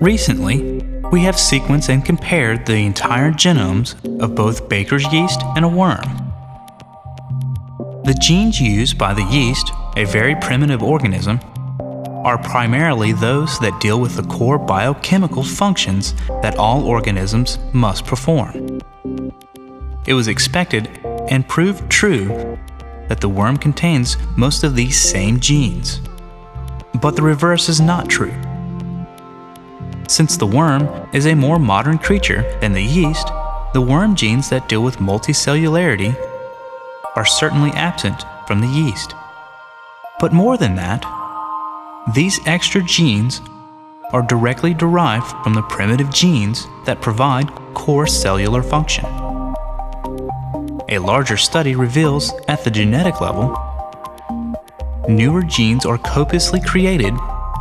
Recently, we have sequenced and compared the entire genomes of both baker's yeast and a worm. The genes used by the yeast, a very primitive organism, are primarily those that deal with the core biochemical functions that all organisms must perform. It was expected and proved true that the worm contains most of these same genes. But the reverse is not true. Since the worm is a more modern creature than the yeast, the worm genes that deal with multicellularity are certainly absent from the yeast. But more than that, these extra genes are directly derived from the primitive genes that provide core cellular function. A larger study reveals at the genetic level, newer genes are copiously created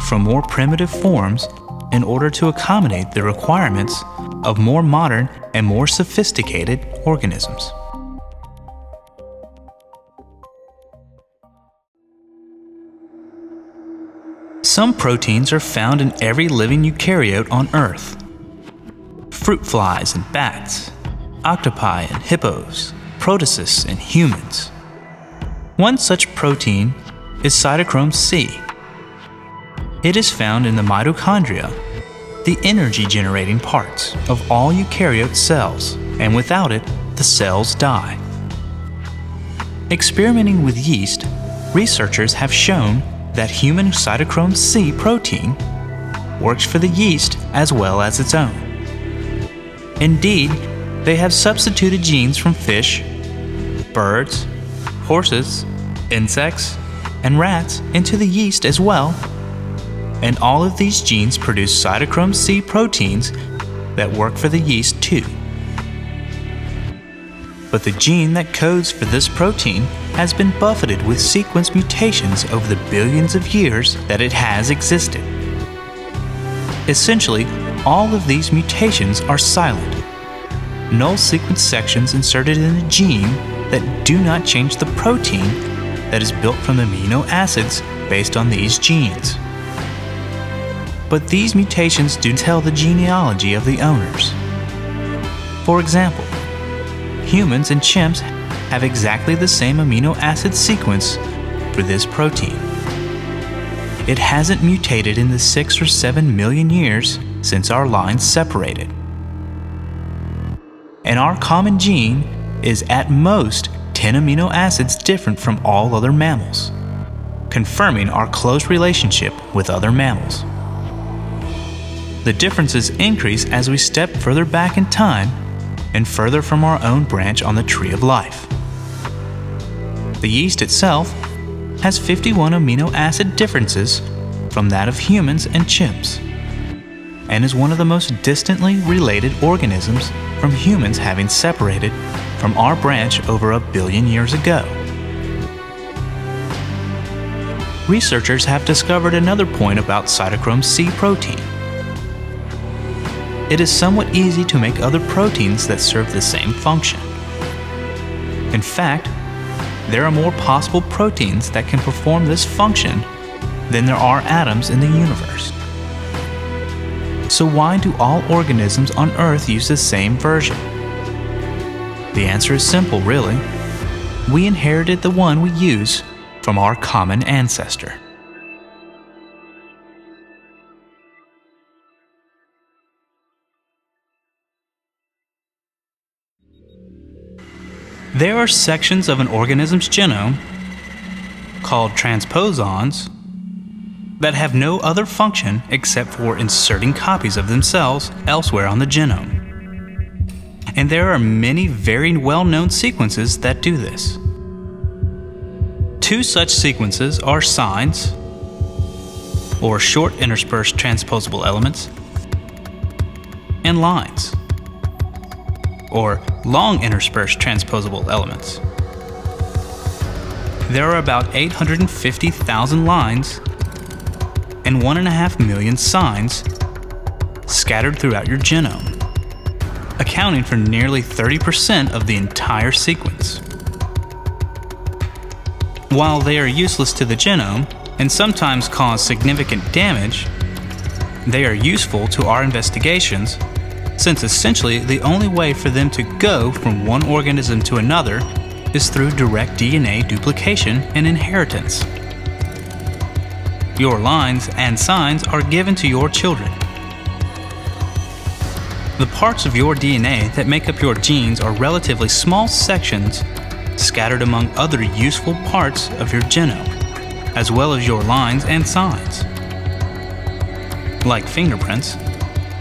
from more primitive forms in order to accommodate the requirements of more modern and more sophisticated organisms. Some proteins are found in every living eukaryote on Earth fruit flies and bats, octopi and hippos, protists and humans. One such protein is cytochrome C. It is found in the mitochondria, the energy generating parts of all eukaryote cells, and without it, the cells die. Experimenting with yeast, researchers have shown that human cytochrome C protein works for the yeast as well as its own. Indeed, they have substituted genes from fish, birds, horses, insects, and rats into the yeast as well, and all of these genes produce cytochrome C proteins that work for the yeast too. But the gene that codes for this protein has been buffeted with sequence mutations over the billions of years that it has existed. Essentially, all of these mutations are silent. Null sequence sections inserted in a gene that do not change the protein that is built from amino acids based on these genes. But these mutations do tell the genealogy of the owners. For example, humans and chimps have exactly the same amino acid sequence for this protein. It hasn't mutated in the 6 or 7 million years since our lines separated. And our common gene is at most 10 amino acids different from all other mammals, confirming our close relationship with other mammals. The differences increase as we step further back in time and further from our own branch on the tree of life. The yeast itself has 51 amino acid differences from that of humans and chimps, and is one of the most distantly related organisms from humans having separated from our branch over a billion years ago. Researchers have discovered another point about cytochrome C protein. It is somewhat easy to make other proteins that serve the same function. In fact, there are more possible proteins that can perform this function than there are atoms in the universe. So, why do all organisms on Earth use the same version? The answer is simple, really. We inherited the one we use from our common ancestor. There are sections of an organism's genome, called transposons, that have no other function except for inserting copies of themselves elsewhere on the genome. And there are many very well known sequences that do this. Two such sequences are SINEs, or short interspersed transposable elements, and LINEs or long interspersed transposable elements. There are about 850,000 LINEs and 1.5 million SINEs scattered throughout your genome, accounting for nearly 30% of the entire sequence. While they are useless to the genome and sometimes cause significant damage, They are useful to our investigations since essentially the only way for them to go from one organism to another is through direct DNA duplication and inheritance. Your LINEs and SINEs are given to your children. The parts of your DNA that make up your genes are relatively small sections scattered among other useful parts of your genome, as well as your LINEs and SINEs. Like fingerprints,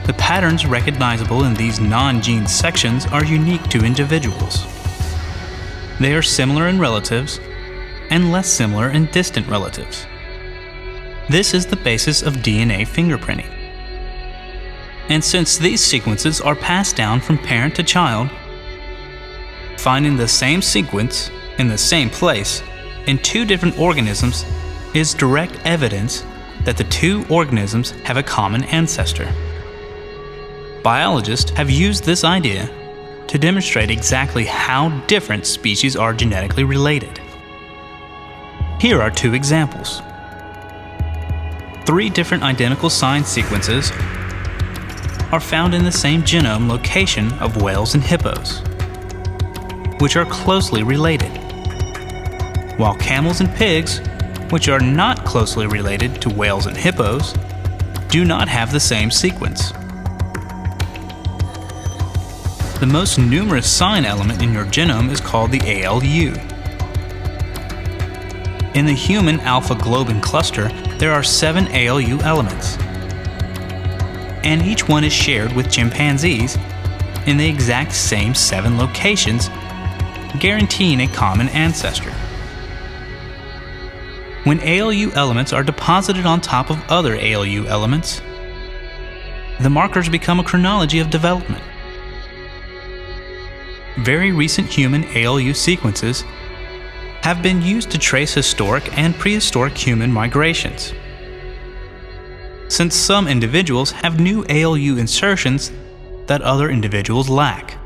the patterns recognizable in these non gene sections are unique to individuals. They are similar in relatives and less similar in distant relatives. This is the basis of DNA fingerprinting. And since these sequences are passed down from parent to child, finding the same sequence in the same place in two different organisms is direct evidence that the two organisms have a common ancestor. Biologists have used this idea to demonstrate exactly how different species are genetically related. Here are two examples. Three different identical SINE sequences are found in the same genome location of whales and hippos, which are closely related, while camels and pigs, which are not closely related to whales and hippos, do not have the same sequence. The most numerous SINE element in your genome is called the ALU. In the human alpha globin cluster, there are seven ALU elements and each one is shared with chimpanzees in the exact same seven locations, guaranteeing a common ancestor. When ALU elements are deposited on top of other ALU elements, the markers become a chronology of development. Very recent human ALU sequences have been used to trace historic and prehistoric human migrations since some individuals have new ALU insertions that other individuals lack.